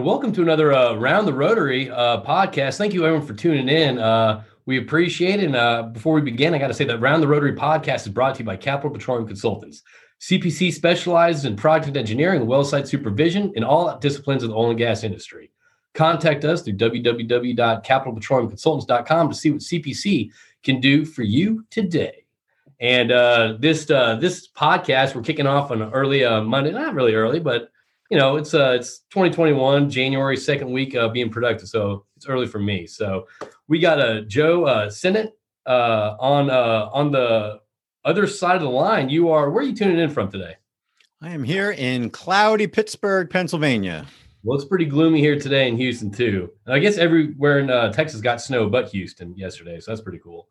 And welcome to another uh, Round the Rotary uh, podcast. Thank you, everyone, for tuning in. Uh, we appreciate it. And uh, before we begin, I got to say that Round the Rotary podcast is brought to you by Capital Petroleum Consultants. CPC specializes in project engineering and well site supervision in all disciplines of the oil and gas industry. Contact us through www.capitalpetroleumconsultants.com to see what CPC can do for you today. And uh, this uh, this podcast, we're kicking off on an early Monday, not really early, but you know, it's uh it's 2021, January second week uh, being productive, so it's early for me. So we got a uh, Joe uh, Sinnott uh, on uh, on the other side of the line. You are where are you tuning in from today? I am here in cloudy Pittsburgh, Pennsylvania. Well, it's pretty gloomy here today in Houston too. And I guess everywhere in uh, Texas got snow, but Houston yesterday, so that's pretty cool.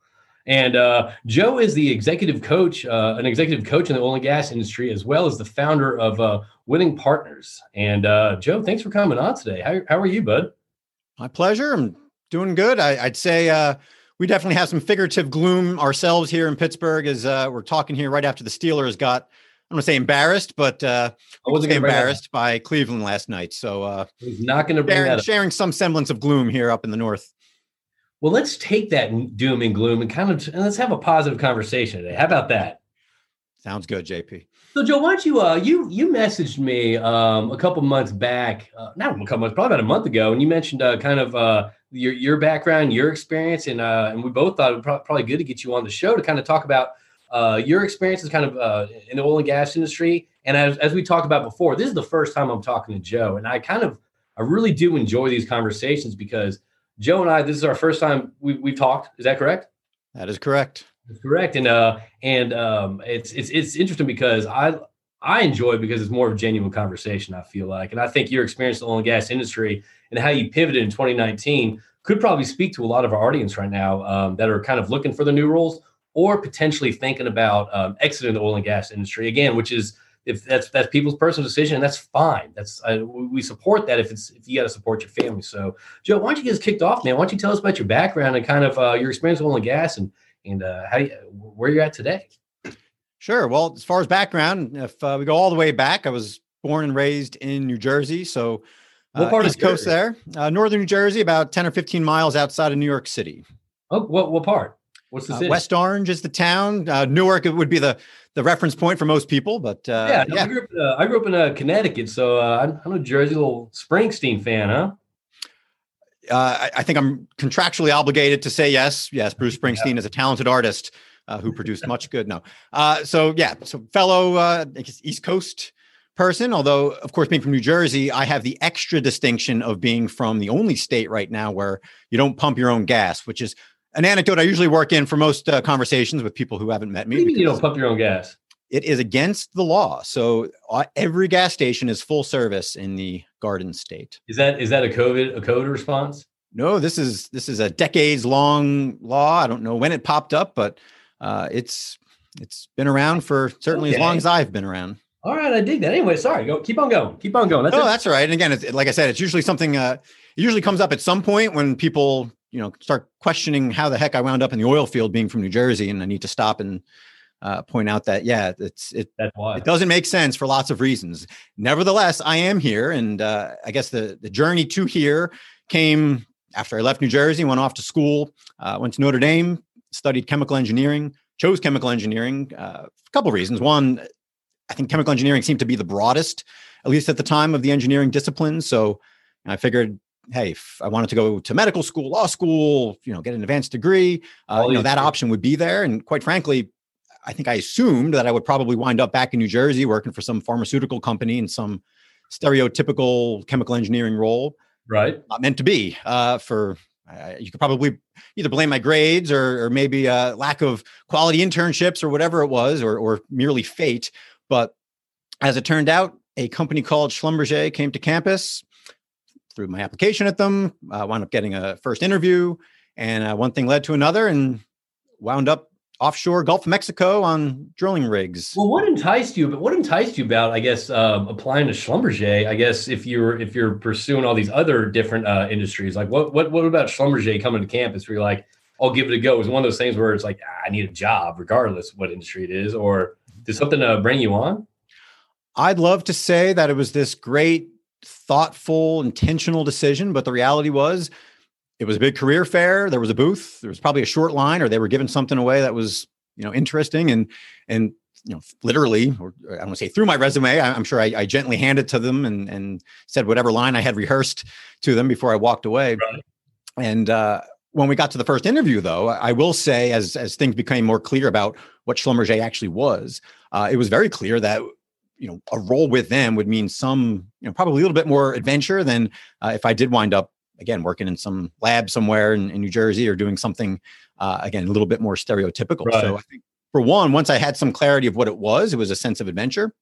And uh, Joe is the executive coach, uh, an executive coach in the oil and gas industry, as well as the founder of uh, Winning Partners. And uh, Joe, thanks for coming on today. How, how are you, bud? My pleasure. I'm doing good. I, would say uh, we definitely have some figurative gloom ourselves here in Pittsburgh as uh, we're talking here right after the Steelers got, I'm going to say embarrassed, but I wasn't embarrassed by Cleveland last night. So uh, he's not going to bring sharing, sharing some semblance of gloom here up in the north. Well, let's take that doom and gloom and kind of and let's have a positive conversation today. How about that? Sounds good, JP. So, Joe, why don't you uh, you you messaged me um, a couple months back, uh, not a couple months, probably about a month ago, and you mentioned uh, kind of uh, your your background, your experience, and uh, and we both thought it would pro- probably good to get you on the show to kind of talk about uh, your experiences, kind of uh, in the oil and gas industry. And as as we talked about before, this is the first time I'm talking to Joe, and I kind of I really do enjoy these conversations because Joe and I, this is our first time we, we've talked. Is that correct? That is correct. That's correct. And uh, and um, it's it's it's interesting because I I enjoy it because it's more of a genuine conversation. I feel like, and I think your experience in the oil and gas industry and how you pivoted in 2019 could probably speak to a lot of our audience right now um, that are kind of looking for the new roles or potentially thinking about um, exiting the oil and gas industry again, which is if that's that's people's personal decision, that's fine. That's uh, we support that if it's if you got to support your family. So, Joe, why don't you get us kicked off, man? Why don't you tell us about your background and kind of uh, your experience with oil and gas and and uh, how you, where you're at today? Sure. Well, as far as background, if uh, we go all the way back, I was born and raised in New Jersey, so what uh, part East of Coast there, uh, northern New Jersey, about ten or fifteen miles outside of New York City. Oh, what what part? What's the city? West Orange is the town. Newark would be the the reference point for most people. But uh, yeah, yeah. I grew up. In, uh, I grew up in uh, Connecticut, so uh, I'm a Jersey little Springsteen fan, huh? Uh, I, I, think I'm contractually obligated to say yes. Yes, Bruce Springsteen yeah. is a talented artist uh, who produced much good. No, so yeah, so fellow East Coast person. Although, of course, being from New Jersey, I have the extra distinction of being from the only state right now where you don't pump your own gas, which is an anecdote I usually work in for most uh, conversations with people who haven't met me. you, you don't pump your own gas? It is against the law. So uh, every gas station is full service in the Garden State. Is that is that a COVID a code response? No, this is this is a decades long law. I don't know when it popped up, but uh, it's it's been around for certainly okay. as long as I've been around. All right, I dig that. Anyway, sorry, go keep on going, keep on going. That's no, it. that's all right. And again, it's, like I said, it's usually something. Uh, it usually comes up at some point when people you know start questioning how the heck I wound up in the oil field being from New Jersey, and I need to stop and uh, point out that yeah, it's it it doesn't make sense for lots of reasons. Nevertheless, I am here, and uh, I guess the the journey to here came after I left New Jersey, went off to school, uh, went to Notre Dame, studied chemical engineering, chose chemical engineering uh, a couple of reasons. One, I think chemical engineering seemed to be the broadest, at least at the time of the engineering disciplines. So I figured hey, if I wanted to go to medical school, law school, you know, get an advanced degree, uh, you know, that option would be there. And quite frankly, I think I assumed that I would probably wind up back in New Jersey working for some pharmaceutical company in some stereotypical chemical engineering role. Right. Not meant to be. Uh, for uh, you could probably either blame my grades or, or maybe a lack of quality internships or whatever it was, or, or merely fate. But as it turned out, a company called Schlumberger came to campus threw my application at them. I uh, wound up getting a first interview, and uh, one thing led to another, and wound up offshore Gulf of Mexico on drilling rigs. Well, what enticed you? But what enticed you about, I guess, uh, applying to Schlumberger? I guess if you're if you're pursuing all these other different uh, industries, like what what what about Schlumberger coming to campus? Where you're like, I'll give it a go. It was one of those things where it's like ah, I need a job regardless what industry it is, or did something uh, bring you on? I'd love to say that it was this great thoughtful, intentional decision. But the reality was, it was a big career fair. There was a booth. There was probably a short line, or they were giving something away that was you know interesting and and you know literally or i don't want to say through my resume I, am sure I, I, gently handed to them and and said whatever line i had rehearsed to them before i walked away right. and uh, when we got to the first interview though i will say as as things became more clear about what schlumberger actually was uh, it was very clear that you know a role with them would mean some you know probably a little bit more adventure than uh, if i did wind up again working in some lab somewhere in, in new jersey or doing something uh, again a little bit more stereotypical right. so i think for one, once I had some clarity of what it was, it was a sense of adventure.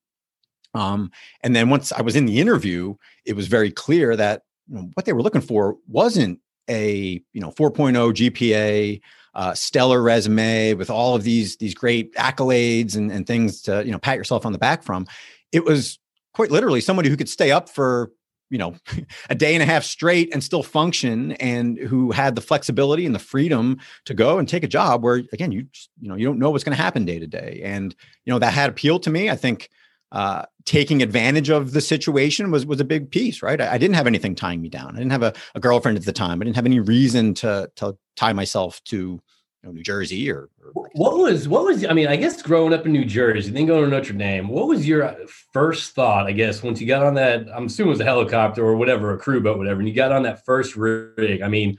Um, and then once I was in the interview, it was very clear that you know, what they were looking for wasn't a you know 4.0 GPA, uh, stellar resume with all of these these great accolades and, and things to you know pat yourself on the back from. It was quite literally somebody who could stay up for you know a day and a half straight and still function and who had the flexibility and the freedom to go and take a job where again you just, you know you don't know what's going to happen day to day and you know that had appealed to me i think uh, taking advantage of the situation was was a big piece right? I, I didn't have anything tying me down. I didn't have a, a girlfriend at the time. I didn't have any reason to to tie myself to know, New Jersey or, or what was what was I mean I guess growing up in New Jersey then going to Notre Dame what was your first thought I guess once you got on that I'm assuming it was a helicopter or whatever a crew boat whatever and you got on that first rig? I mean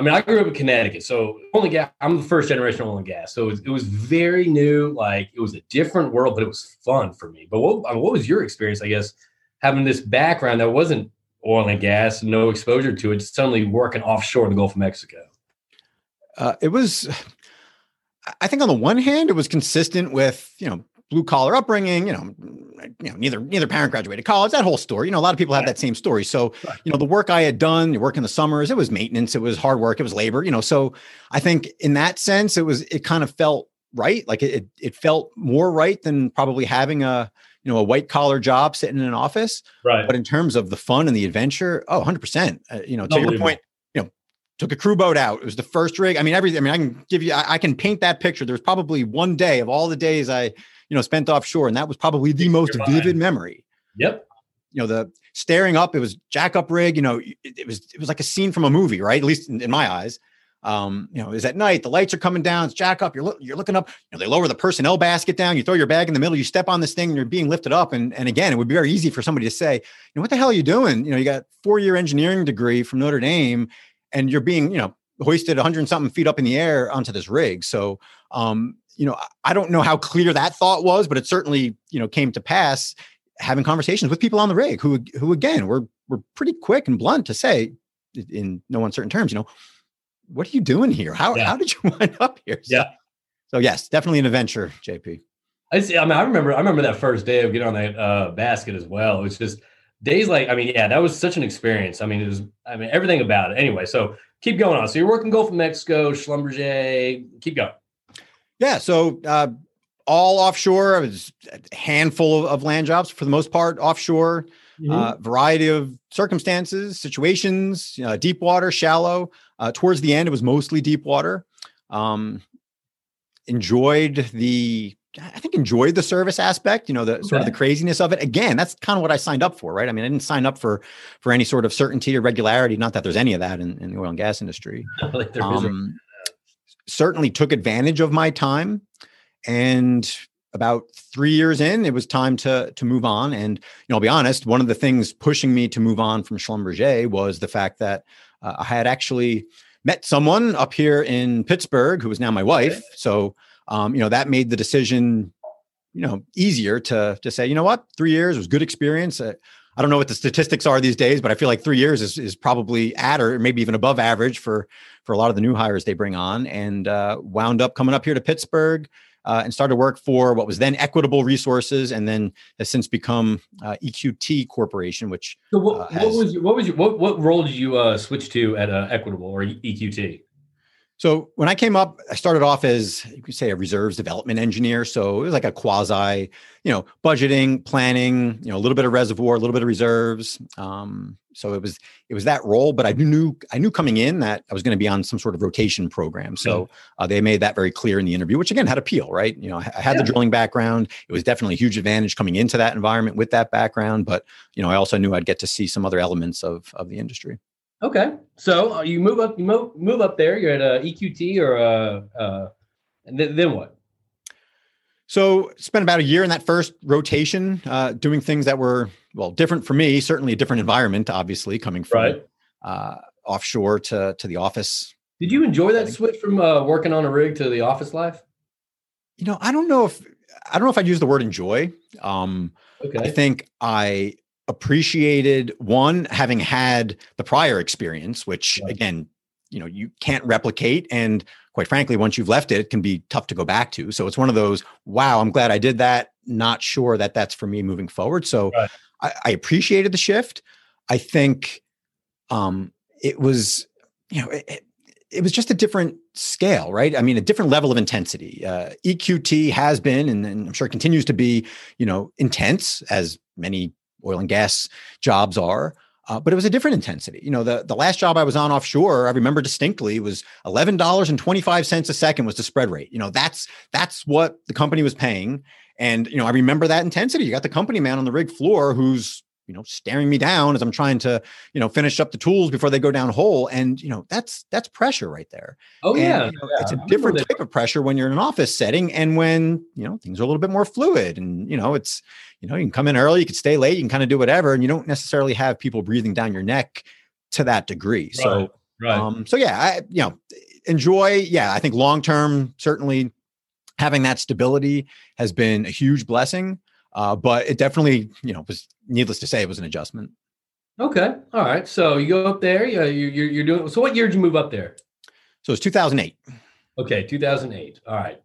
I mean I grew up in Connecticut so only gas I'm the first generation oil and gas so it was, it was very new like it was a different world but it was fun for me. But what what was your experience I guess having this background that wasn't oil and gas no exposure to it suddenly working offshore in the Gulf of Mexico? Uh, it was, I think, on the one hand, it was consistent with you know blue collar upbringing. You know, you know, neither neither parent graduated college. That whole story. You know, a lot of people have that same story. So, you know, the work I had done, you work in the summers, it was maintenance, it was hard work, it was labor. You know, so I think in that sense, it was it kind of felt right. Like it it felt more right than probably having a you know a white collar job sitting in an office right but in terms of the fun and the adventure oh 100% uh, you know to your point you know, took a crew boat out. It was the first rig. I mean, everything. I mean, I can give you, I, I can paint that picture. There was probably one day of all the days I, you know, spent offshore, and that was probably the most vivid memory. Yep. You know, the staring up, it was jack up rig. You know, it, it was it was like a scene from a movie, right? At least in, in my eyes. Um, you know, is at night, the lights are coming down, it's jack up, you're lo- you're looking up, you know, they lower the personnel basket down, you throw your bag in the middle, you step on this thing and you're being lifted up. And and again, it would be very easy for somebody to say, you know, what the hell are you doing? You know, you got four-year engineering degree from Notre Dame, and you're being, you know, hoisted 100 something feet up in the air onto this rig. So, um, you know, I don't know how clear that thought was, but it certainly, you know, came to pass having conversations with people on the rig who, who again, were, were pretty quick and blunt to say in no uncertain terms, you know, what are you doing here? How, yeah. how did you wind up here? So, yeah. So yes, definitely an adventure, JP. I see. I mean, I remember, I remember that first day of getting on that uh, basket as well. It was just days like, I mean, yeah, that was such an experience. I mean, it was, I mean, everything about it. Anyway, so keep going on. So you're working Gulf of Mexico, Schlumberger. Keep going. Yeah. So uh, all offshore. It was a handful of, of land jobs for the most part offshore. Mm-hmm. Uh, variety of circumstances, situations, uh, deep water, shallow. Uh, towards the end, it was mostly deep water. Um, enjoyed the I think enjoyed the service aspect, you know, the sort of the craziness of it. Again, that's kind of what I signed up for, right? I mean, I didn't sign up for for any sort of certainty or regularity. Not that there's any of that in, in the oil and gas industry. like um, certainly took advantage of my time, and about three years in, it was time to to move on. And you know, I'll be honest, one of the things pushing me to move on from Schlumberger was the fact that uh, I had actually met someone up here in Pittsburgh who is now my wife. So um, you know, that made the decision, you know, easier to to say, you know what, three years was good experience. Uh, I don't know what the statistics are these days, but I feel like three years is, is probably at or maybe even above average for for a lot of the new hires they bring on. And uh, wound up coming up here to Pittsburgh uh, and started work for what was then Equitable Resources, and then has since become uh, EQT Corporation. Which so what, uh, has, what was what was your, what what role did you uh, switch to at uh, Equitable or EQT? So when I came up, I started off as you could say a reserves development engineer. So it was like a quasi, you know, budgeting, planning, you know, a little bit of reservoir, a little bit of reserves. Um, so it was it was that role, but I knew I knew coming in that I was going to be on some sort of rotation program. So uh, they made that very clear in the interview, which again had appeal, right? You know, I had yeah. the drilling background. It was definitely a huge advantage coming into that environment with that background, but you know, I also knew I'd get to see some other elements of of the industry. Okay, so uh, you move up, you move, move up there. You're at a EQT or a, uh, and then, then what? So spent about a year in that first rotation, uh, doing things that were well different for me. Certainly a different environment, obviously coming from right. uh, offshore to to the office. Did you enjoy that switch from uh, working on a rig to the office life? You know, I don't know if I don't know if I'd use the word enjoy. Um, okay. I think I appreciated one having had the prior experience which right. again you know you can't replicate and quite frankly once you've left it it can be tough to go back to so it's one of those wow i'm glad i did that not sure that that's for me moving forward so right. I, I, appreciated the shift i think um it was you know it, it was just a different scale, right? I mean, a different level of intensity. Uh, EQT has been, and, and, I'm sure continues to be, you know, intense as many oil and gas jobs are. Uh, but it was a different intensity. You know, the, the last job I was on offshore, I remember distinctly was eleven dollars and twenty five cents a second was the spread rate. You know, that's that's what the company was paying, and you know, I remember that intensity. You got the company man on the rig floor who's you know staring me down as i'm trying to you know finish up the tools before they go down hole and you know that's that's pressure right there oh and, yeah. You know, yeah. it's a different type of pressure when you're in an office setting and when you know things are a little bit more fluid and you know it's you know you can come in early you can stay late you can kind of do whatever and you don't necessarily have people breathing down your neck to that degree right. so right. um so yeah i you know enjoy yeah i think long term certainly having that stability has been a huge blessing uh, but it definitely, you know, was needless to say, it was an adjustment. Okay. All right. So you go up there. Yeah, you, you're, you're doing. So what year did you move up there? So it's 2008. Okay, 2008. All right.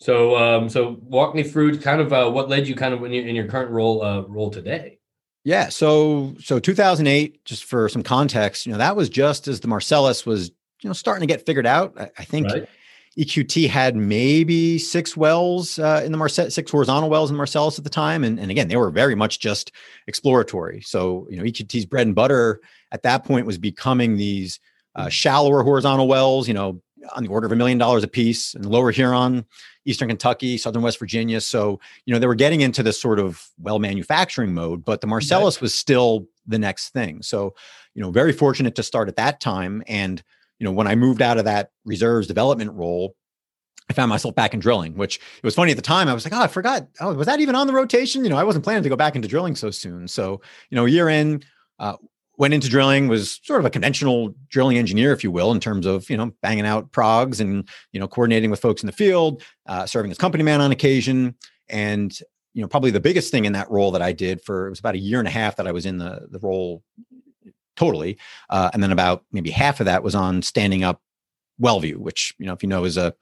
So um, so walk me through kind of uh, what led you kind of in your, in your current role uh, role today. Yeah. So so 2008. Just for some context, you know, that was just as the Marcellus was you know starting to get figured out. I, I think. Right EQT had maybe six wells uh, in the Marcellus, six horizontal wells in Marcellus at the time, and, and again, they were very much just exploratory. So you know, EQT's bread and butter at that point was becoming these uh, shallower horizontal wells. You know, on the order of a million dollars a piece in Lower Huron, Eastern Kentucky, Southern West Virginia. So you know, they were getting into this sort of well manufacturing mode, but the Marcellus was still the next thing. So you know, very fortunate to start at that time and you know, when I moved out of that reserves development role, I found myself back in drilling, which it was funny at the time. I was like, oh, I forgot. Oh, was that even on the rotation? You know, I wasn't planning to go back into drilling so soon. So, you know, year in, uh, went into drilling, was sort of a conventional drilling engineer, if you will, in terms of, you know, banging out progs and, you know, coordinating with folks in the field, uh, serving as company man on occasion. And, you know, probably the biggest thing in that role that I did for, it was about a year and a half that I was in the, the role totally. Uh, and then about maybe half of that was on standing up WellView, which you know if you know is a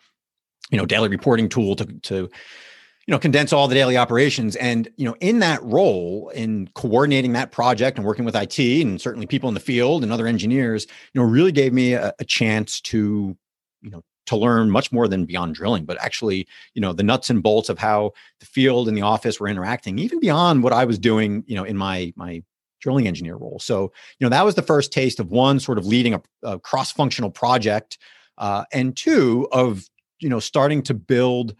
you know daily reporting tool to to you know condense all the daily operations and you know in that role in coordinating that project and working with IT and certainly people in the field and other engineers you know really gave me a, a chance to you know to learn much more than beyond drilling but actually you know the nuts and bolts of how the field and the office were interacting even beyond what i was doing you know in my my drilling engineer role. So, you know, that was the first taste of one sort of leading a, a cross functional project, uh, and two of you know starting to build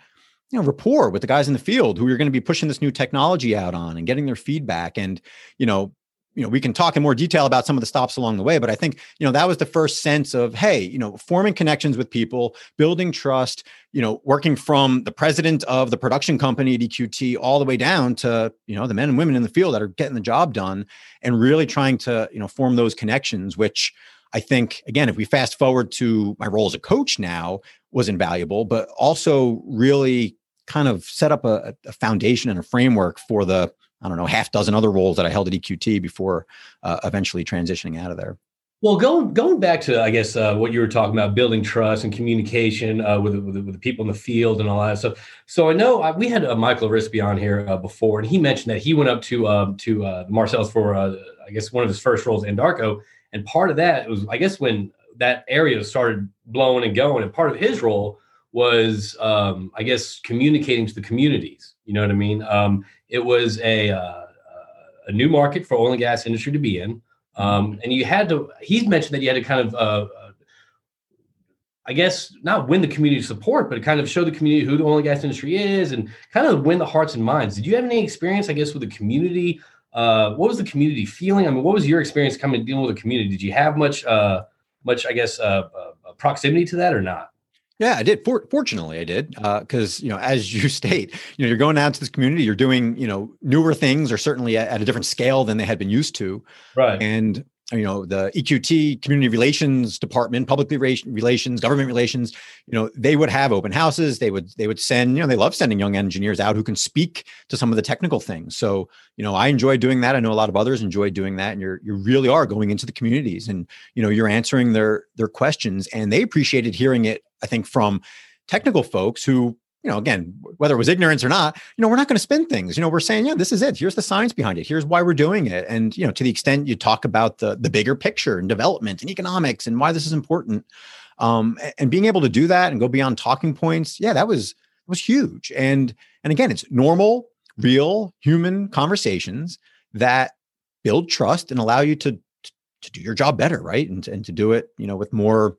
you know rapport with the guys in the field who you're going to be pushing this new technology out on and getting their feedback and you know you know we can talk in more detail about some of the stops along the way but i think you know that was the first sense of hey you know forming connections with people building trust you know working from the president of the production company at eqt all the way down to you know the men and women in the field that are getting the job done and really trying to you know form those connections which i think again if we fast forward to my role as a coach now was invaluable but also really kind of set up a, a foundation and a framework for the I don't know, half dozen other roles that I held at EQT before uh, eventually transitioning out of there. Well, going going back to I guess uh, what you were talking about, building trust and communication uh, with, with, with the people in the field and all that stuff. So I know I, uh, we had uh, Michael Arispe on here uh, before, and he mentioned that he went up to um, to uh, Marcellus for I guess one of his first roles, Anadarko, and part of that was I guess when that area started blowing and going. And part of his role was, um, I guess, communicating to the communities. You know what I mean? Um, it was a uh, a new market for oil and gas industry to be in, um, and you had to. He's mentioned that you had to kind of. Uh, I guess not win the community support, but kind of show the community who the oil and gas industry is and kind of win the hearts and minds. Did you have any experience, I guess, with the community uh, what was the community feeling? I mean, what was your experience coming dealing with the community? Did you have much, uh, much, I guess, uh, uh, proximity to that or not? Yeah, I did. For, fortunately, I did because uh, you know, as you state, you know, you're going out to this community, you're doing you know newer things, or certainly at, at a different scale than they had been used to. Right. And you know the eqt community relations department public relations government relations you know they would have open houses they would they would send you know they love sending young engineers out who can speak to some of the technical things so you know i enjoy doing that i know a lot of others enjoy doing that and you're you really are going into the communities and you know you're answering their their questions and they appreciated hearing it i think from technical folks who you know, again, whether it was ignorance or not, you know, we're not going to spin things. You know, we're saying, yeah, this is it. Here's the science behind it. Here's why we're doing it. And you know, to the extent you talk about the the bigger picture and development and economics and why this is important, um, and being able to do that and go beyond talking points, yeah, that was was huge. And and again, it's normal, real human conversations that build trust and allow you to to do your job better, right? And and to do it, you know, with more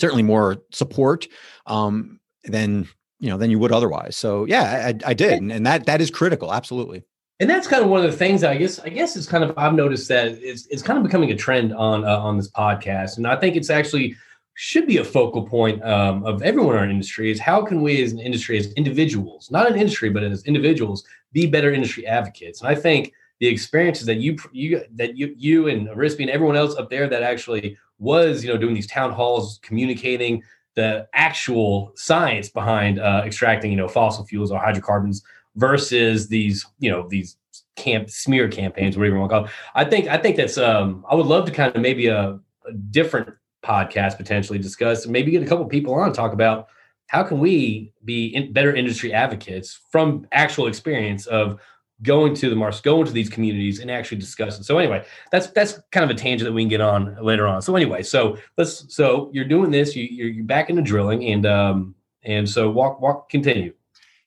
certainly more support um, than you know than you would otherwise. So yeah, I, I did, and, and that that is critical, absolutely. And that's kind of one of the things I guess I guess it's kind of I've noticed that it's it's kind of becoming a trend on uh, on this podcast, and I think it's actually should be a focal point um, of everyone in our industry is how can we as an industry as individuals not an industry but as individuals be better industry advocates and i think the experiences that you you that you you and Arispe and everyone else up there that actually was you know doing these town halls communicating the actual science behind uh, extracting, you know, fossil fuels or hydrocarbons versus these, you know, these camp smear campaigns, whatever you want to call it. I think I think that's um I would love to kind of maybe a, a different podcast potentially discuss maybe get a couple people on talk about how can we be in better industry advocates from actual experience of going to the Mars, going to these communities and actually discussing. So anyway, that's that's kind of a tangent that we can get on later on. So anyway, so let's so you're doing this, you you're, you're back into drilling, and um and so walk walk continue.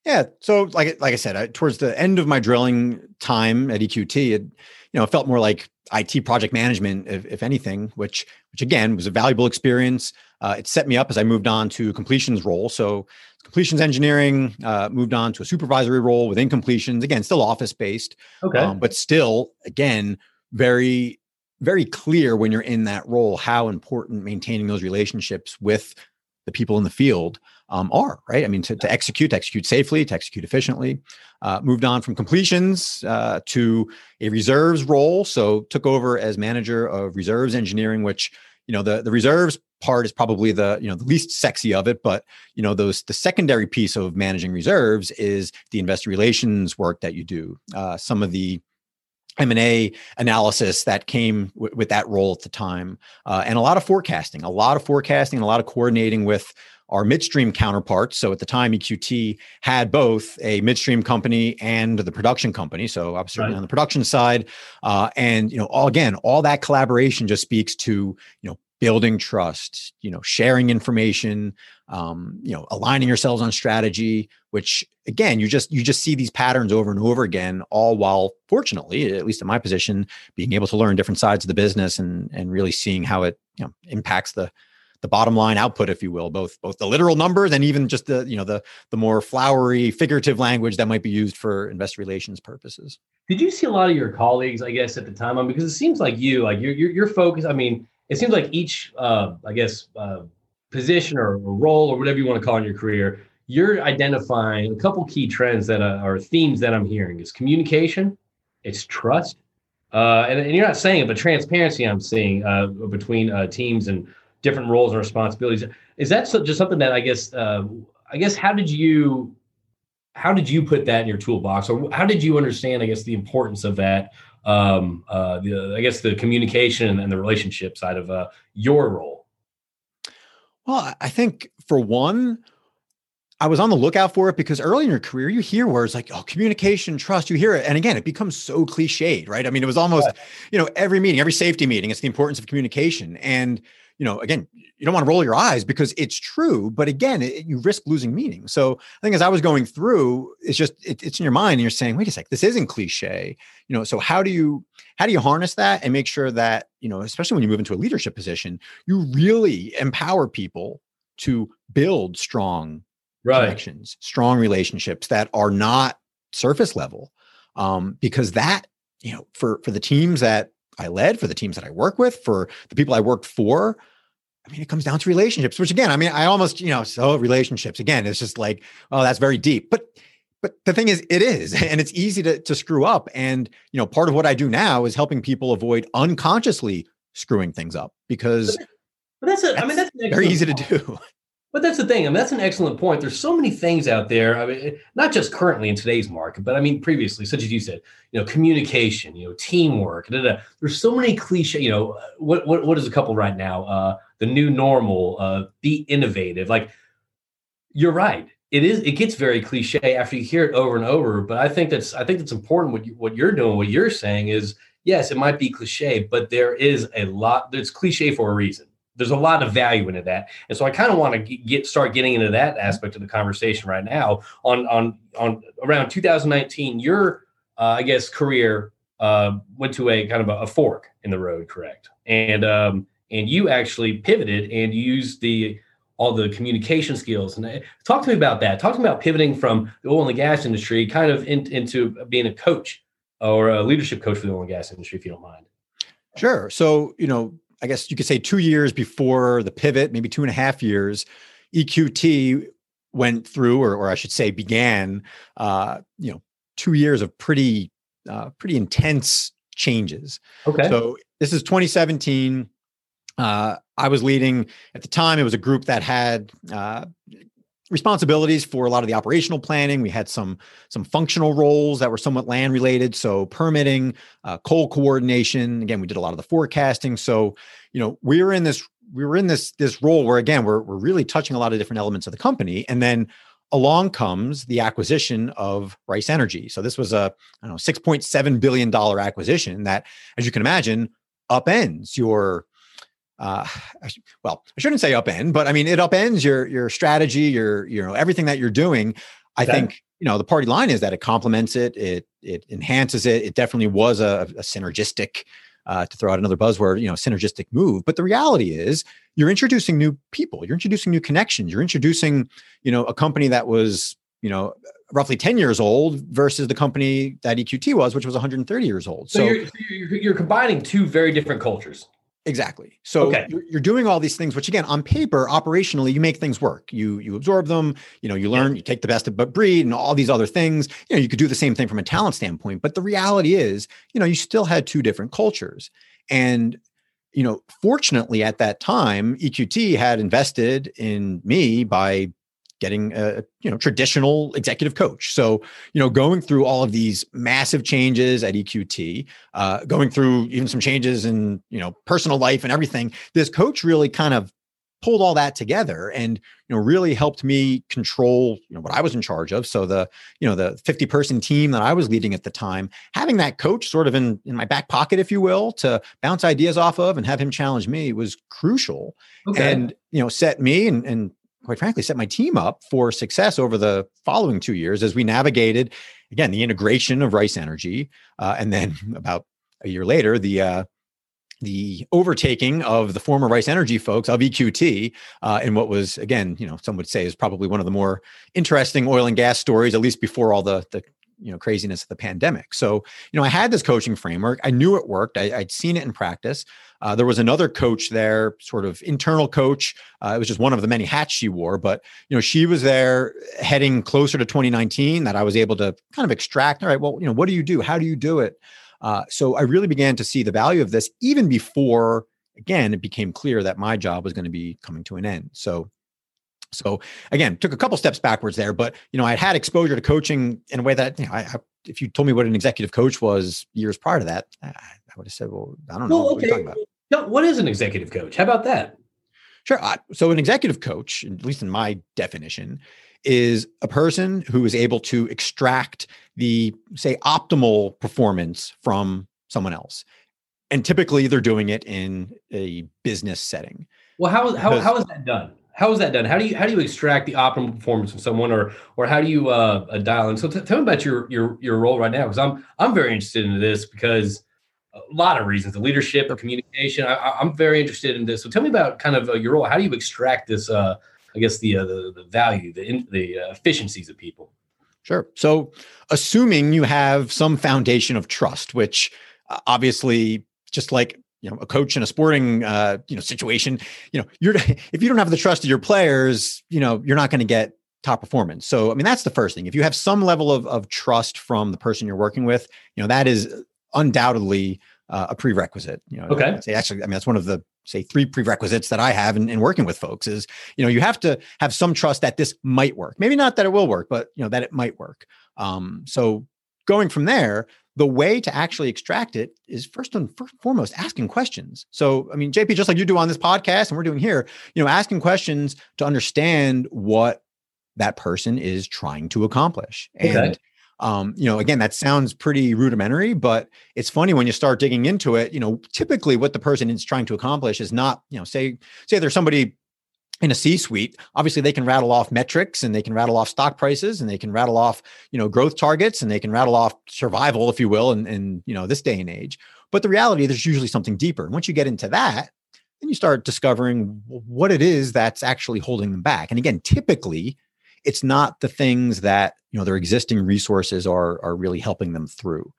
Yeah. So like like I said, I, towards the end of my drilling time at EQT, it you know it felt more like IT project management, if, if anything, which which again was a valuable experience. Uh, it set me up as I moved on to completions role. So completions engineering, uh, moved on to a supervisory role within completions. Again, still office based, okay, um, but still, again, very very clear when you're in that role how important maintaining those relationships with the people in the field um, are right? I mean to, to, execute to execute safely to execute efficiently. Uh, moved on from completions uh, to a reserves role. So took over as manager of reserves engineering which you know the the reserves part is probably the you know the least sexy of it but you know those the secondary piece of managing reserves is the investor relations work that you do. Uh, some of the M&A analysis that came w- with that role at the time. Uh, and a lot of forecasting a lot of forecasting a lot of coordinating with our midstream counterparts. So at the time, EQT had both a midstream company and the production company. So obviously right. on the production side, uh, and you know, all, again, all that collaboration just speaks to you know building trust, you know, sharing information, um, you know, aligning yourselves on strategy. Which again, you just you just see these patterns over and over again, all while fortunately, at least in my position, being able to learn different sides of the business and and really seeing how it you know impacts the the bottom line output if you will both both the literal numbers and even just the you know the the more flowery figurative language that might be used for investor relations purposes. Did you see a lot of your colleagues i guess at the time? Because it seems like you like your your, your focus i mean it seems like each uh, i guess uh, position or, role or whatever you want to call in your career you're identifying a couple key trends that uh, are themes that i'm hearing. Is communication it's trust uh, and, and, you're not saying it, but transparency I'm seeing uh, between uh, teams and different roles and responsibilities. Is that just something that I guess uh, I guess how did you how did you put that in your toolbox, or how did you understand I guess the importance of that? Um, uh, the, I guess the communication and the relationship side of uh, your role. Well, I think for one, I was on the lookout for it because early in your career, you hear words like, oh, communication, trust, you hear it. And again, it becomes so cliched, right? I mean, it was almost, you know, every meeting, every safety meeting, it's the importance of communication. And you know, again, you don't want to roll your eyes because it's true, but again, it, you risk losing meaning. So I think as I was going through, it's just it, it's in your mind, and you're saying, wait a sec, this isn't cliche, you know. So how do you how do you harness that and make sure that you know, especially when you move into a leadership position, you really empower people to build strong right. connections, strong relationships that are not surface level, um, because that you know, for for the teams that I led, for the teams that I work with, for the people I worked for, I mean, it comes down to relationships, which again, I mean, I almost, you know, so relationships again, it's just like, oh, that's very deep. But but the thing is, it is, and it's easy to, to screw up. And you know, part of what I do now is helping people avoid unconsciously screwing things up because but that's, I mean, that's very easy to do. But that's the thing. I mean, that's an excellent point. There's so many things out there. I mean, not just currently in today's market, but I mean, previously, such as you said, you know, communication, you know, teamwork. Da, da. There's so many cliche. You know, what what what is a couple right now? Uh, the new normal. Uh, be innovative. Like, you're right. It is. It gets very cliche after you hear it over and over. But I think that's. I think that's important. What you, what you're doing, what you're saying is, yes, it might be cliche, but there is a lot. It's cliche for a reason there's a lot of value into that. And so i kind of want to get start getting into that aspect of the conversation right now. On on on around 2019 your uh, i guess career uh, went to a kind of a, a, fork in the road correct? And um and you actually pivoted and used the all the communication skills. And uh, talk to me about that. Talk to me about pivoting from the oil and gas industry kind of in, into being a coach or a leadership coach for the oil and gas industry if you don't mind. Sure. So, you know, I guess you could say two years before the pivot, maybe two and a half years, EQT went through, or, or I should say, began, uh, you know, two years of pretty, uh, pretty intense changes. Okay. So this is 2017. Uh, I was leading at the time. It was a group that had uh, responsibilities for a lot of the operational planning. We had some some functional roles that were somewhat land related, so permitting, uh, coal coordination. Again, we did a lot of the forecasting. So, you know, we were in this we were in this this role where again we're we're really touching a lot of different elements of the company, and then along comes the acquisition of Rice Energy. So this was a I don't know six point seven billion dollar acquisition that, as you can imagine, upends your uh, well, I shouldn't say upend, but I mean it upends your your strategy, your you know everything that you're doing. I okay. think you know the party line is that it complements it, it it enhances it. It definitely was a, a synergistic, uh, to throw out another buzzword, you know, synergistic move. But the reality is, you're introducing new people, you're introducing new connections, you're introducing you know a company that was you know roughly 10 years old versus the company that EQT was, which was 130 years old. So, so you're, you're, you're combining two very different cultures. Exactly. So okay. you're, you're, doing all these things, which again, on paper, operationally, you make things work. You you absorb them. You know, you learn. You take the best of but breed, and all these other things. You know, you could do the same thing from a talent standpoint. But the reality is, you know, you still had two different cultures, and you know, fortunately, at that time, EQT had invested in me by getting a you know traditional executive coach so you know going through all of these massive changes at eqt uh, going through even some changes in you know personal life and everything this coach really kind of pulled all that together and you know really helped me control you know what i was in charge of so the you know the 50 person team that i was leading at the time having that coach sort of in in my back pocket if you will to bounce ideas off of and have him challenge me was crucial okay. and you know set me and, and quite frankly, set my team up for success over the following two years as we navigated, again, the integration of Rice Energy, uh, and then about a year later, the uh, the overtaking of the former Rice Energy folks of EQT uh, in what was, again, you know, some would say is probably one of the more interesting oil and gas stories, at least before all the the you know craziness of the pandemic. So you know, I had this coaching framework. I knew it worked. I, would seen it in practice. Uh, there was another coach there, sort of internal coach. Uh, it was just one of the many hats she wore, but you know, she was there heading closer to 2019. That I was able to kind of extract. All right, well, you know, what do you do? How do you do it? Uh, so I really began to see the value of this even before, again, it became clear that my job was going to be coming to an end. So so again, took a couple steps backwards there, but you know, I had exposure to coaching in a way that you know, I, I, if you told me what an executive coach was years prior to that, I, I would have said, "Well, I don't know well, okay. No, what is an executive coach? How about that?" Sure. So, an executive coach, at least in my definition, is a person who is able to extract the say optimal performance from someone else, and typically they're doing it in a business setting. Well, how how how is that done? How is that done? How do you how do you extract the optimal performance from someone, or or how do you uh, uh dial in? So t- tell me about your your your role right now, because I'm I'm very interested in this because a lot of reasons, the leadership, the communication. I, am very interested in this. So tell me about kind of uh, your role. How do you extract this? Uh, I guess the uh, the, the value, the the uh, efficiencies of people. Sure. So, assuming you have some foundation of trust, which uh, obviously, just like you know, a coach in a sporting you know situation, you know, you're if you don't have the trust of your players, you know, you're not going to get top performance. So, I mean, that's the first thing. If you have some level of of trust from the person you're working with, you know, that is undoubtedly uh, a prerequisite. You know, okay. Say actually, I mean, that's one of the say three prerequisites that I have in, in working with folks is, you know, you have to have some trust that this might work. Maybe not that it will work, but you know, that it might work. Um, so going from there, the way to actually extract it is first and foremost asking questions. So, I mean, JP, just like you do on this podcast and we're doing here, you know, asking questions to understand what that person is trying to accomplish. Okay. And um, you know, again, that sounds pretty rudimentary, but it's funny when you start digging into it. You know, typically what the person is trying to accomplish is not, you know, say say there's somebody in a C-suite, obviously they can rattle off metrics and they can rattle off stock prices and they can rattle off, you know, growth targets and they can rattle off survival, if you will, in, in you know this day and age. But the reality, there's usually something deeper. And once you get into that, then you start discovering what it is that's actually holding them back. And again, typically it's not the things that you know their existing resources are are really helping them through.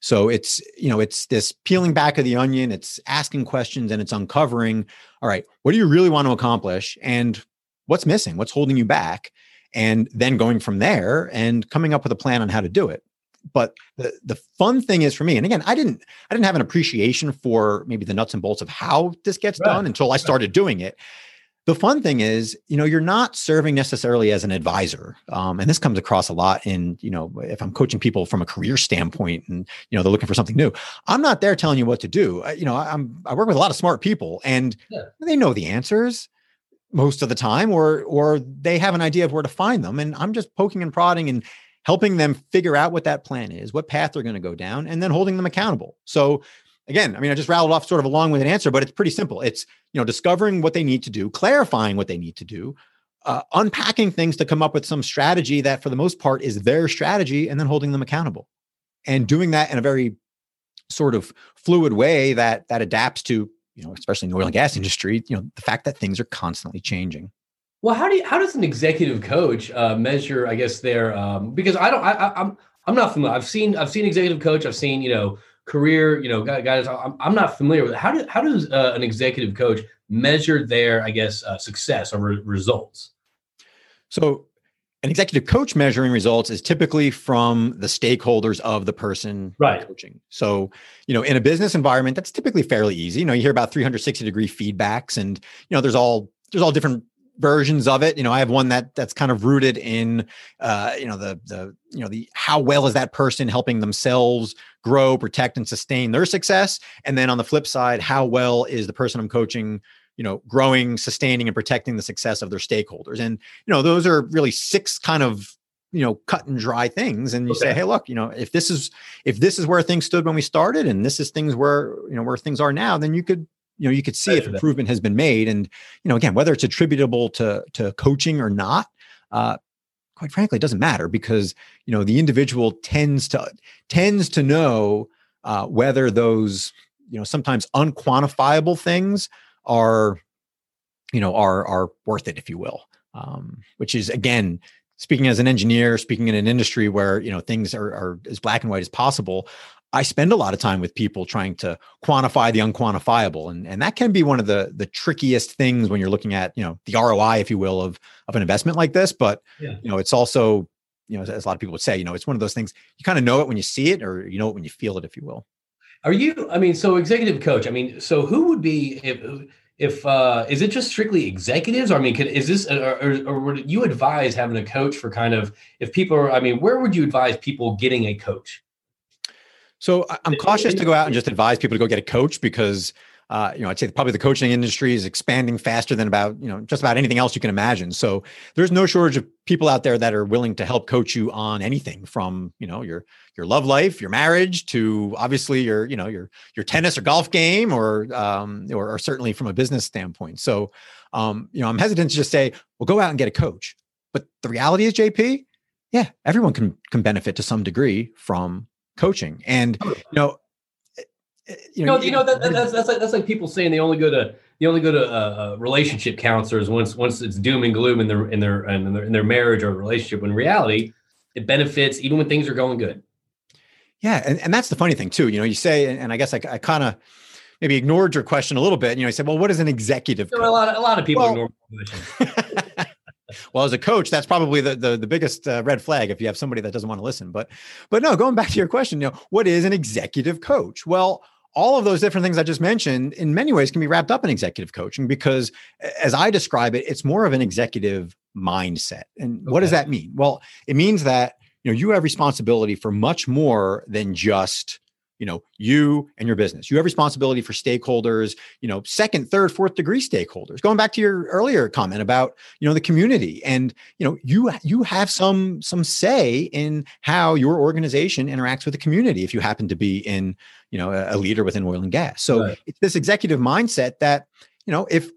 So it's you know it's this peeling back of the onion it's asking questions and it's uncovering all right what do you really want to accomplish and what's missing? What's holding you back? And then going from there and coming up with a plan on how to do it. But the the fun thing is for me and again i didn't i didn't have an appreciation for maybe the nuts and bolts of how this gets right. done until i started doing it the fun thing is you know you're not serving necessarily as an advisor um, and this comes across a lot in you know if i'm coaching people from a career standpoint and you know they're looking for something new i'm not there telling you what to do I, you know i'm i work with a lot of smart people and yeah. they know the answers most of the time or or they have an idea of where to find them and i'm just poking and prodding and helping them figure out what that plan is what path they're going to go down and then holding them accountable so again, I mean, I just rattled off sort of a long with an answer, but it's pretty simple. It's, you know, discovering what they need to do, clarifying what they need to do, uh, unpacking things to come up with some strategy that for the most part is their strategy and then holding them accountable and doing that in a very sort of fluid way that that adapts to you know especially in the oil and gas industry you know the fact that things are constantly changing well how do you, how does an executive coach uh, measure i guess their um, because i don't I, I, i'm i'm not familiar i've seen i've seen executive coach i've seen you know career, you know, guys, I'm, I'm not familiar with it. How, do, how does uh, an executive coach measure their, I guess, uh, success or re- results? So, an executive coach measuring results is typically from the stakeholders of the person right. coaching. So, you know, in a business environment, that's typically fairly easy. You know, you hear about 360 degree feedbacks, and you know, there's all there's all different versions of it. You know, I have one that that's kind of rooted in, uh, you know, the the you know the how well is that person helping themselves grow, protect, and sustain their success, and then on the flip side, how well is the person I'm coaching, you know, growing, sustaining, and protecting the success of their stakeholders. And you know, those are really six kind of you know cut and dry things and you okay. say hey look you know if this is if this is where things stood when we started and this is things where you know where things are now then you could you know you could see if improvement has been made and you know again whether it's attributable to to coaching or not uh, quite frankly it doesn't matter because you know the individual tends to tends to know uh, whether those you know sometimes unquantifiable things are you know are are worth it if you will um, which is again speaking as an engineer speaking in an industry where you know things are, are as black and white as possible I spend a lot of time with people trying to quantify the unquantifiable, and and that can be one of the the trickiest things when you're looking at you know the ROI, if you will, of of an investment like this. But yeah. you know, it's also you know, as, as a lot of people would say, you know, it's one of those things you kind of know it when you see it, or you know it when you feel it, if you will. Are you? I mean, so executive coach. I mean, so who would be if if uh is it just strictly executives? Or, I mean, could, is this or, or, or would you advise having a coach for kind of if people are? I mean, where would you advise people getting a coach? So I'm cautious to go out and just advise people to go get a coach because uh, you know, I'd say probably the coaching industry is expanding faster than about, you know, just about anything else you can imagine. So there's no shortage of people out there that are willing to help coach you on anything from, you know, your your love life, your marriage to obviously your, you know, your your tennis or golf game or um or, or certainly from a business standpoint. So um, you know, I'm hesitant to just say, well, go out and get a coach. But the reality is, JP, yeah, everyone can can benefit to some degree from coaching. And you know, you know, you know, that, that's that's like that's like people saying they only go to they only go to uh, uh, relationship counselors once once it's doom and gloom in their in their in their, in their marriage or relationship. When reality, it benefits even when things are going good. Yeah, and, and that's the funny thing too. You know, you say, and I guess I, I kind of maybe ignored your question a little bit. You know, I said, well, what is an executive? a lot of, a lot of people well, ignore well, as a coach, that's probably the the, the biggest uh, red flag if you have somebody that doesn't want to listen. But but no, going back to your question, you know, what is an executive coach? Well, all of those different things I just mentioned in many ways can be wrapped up in executive coaching because as I describe it, it's more of an executive mindset. And okay. what does that mean? Well, it means that you know you have responsibility for much more than just you know you and your business. You have responsibility for stakeholders you know second third fourth degree stakeholders. Going back to your earlier comment about you know the community and you know you you have some some say in how your organization interacts with the community if you happen to be in you know a, a leader within oil and gas. So right. it's this executive mindset that you know if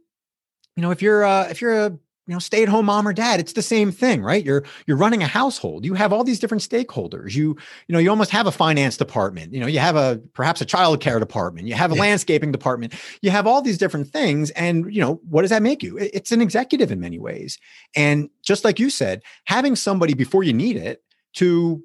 you know if you're uh if you're a you know stay at home mom or dad it's the same thing right you're you're running a household you have all these different stakeholders you you know you almost have a finance department you know you have a perhaps a child care department you have a yeah. landscaping department you have all these different things and you know what does that make you it's an executive in many ways and just like you said having somebody before you need it to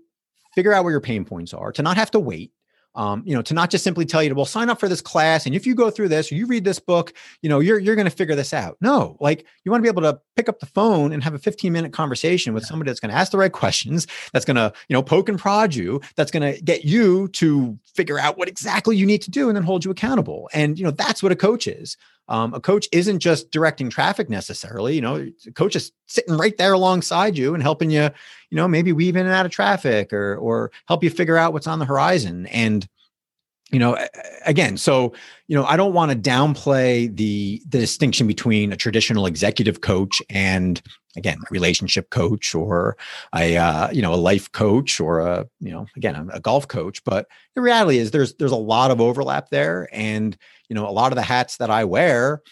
figure out where your pain points are to not have to wait um, you know, to not just simply tell you to, well, sign up for this class. And if you go through this or you read this book, you know, you're, you're going to figure this out. No, like you want to be able to pick up the phone and have a 15 minute conversation with somebody that's going to ask the right questions, that's going to, you know, poke and prod you, that's going to get you to figure out what exactly you need to do and then hold you accountable. And, you know, that's what a coach is. Um, a coach isn't just directing traffic necessarily. You know, a coach is sitting right there alongside you and helping you, you know, maybe weave in and out of traffic or or help you figure out what's on the horizon. And you know, again, so you know, I don't want to downplay the the distinction between a traditional executive coach and again, relationship coach or a uh, you know a life coach or a you know again a, a golf coach. But the reality is there's there's a lot of overlap there, and you know, a lot of the hats that I wear,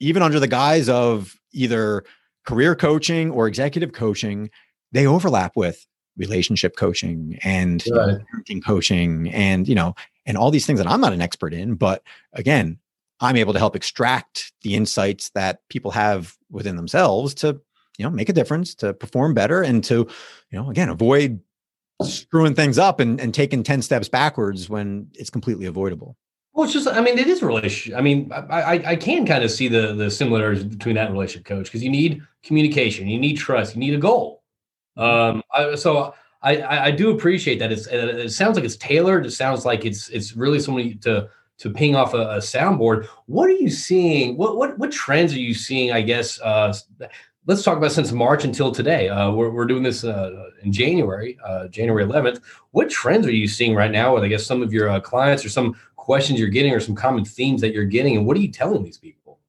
even under the guise of either career coaching or executive coaching, they overlap with relationship coaching and right. you know, coaching and you know and all these things that I'm not an expert in but again I'm able to help extract the insights that people have within themselves to you know make a difference to perform better and to you know again avoid screwing things up and, and taking 10 steps backwards when it's completely avoidable well, it's just, I mean, it is relationship. I mean, I, I, I can kind of see the the similarities between that relationship coach because you need communication, you need trust, you need a goal. Um, I, so I, I do appreciate that. It's it sounds like it's tailored. It sounds like it's it's really somebody to to ping off a, a soundboard. What are you seeing? What what what trends are you seeing? I guess uh, let's talk about since March until today. Uh, we're, we're doing this uh, in January, uh, January 11th. What trends are you seeing right now with, I guess, some of your uh, clients or some questions you're getting or some common themes that you're getting? And what are you telling these people?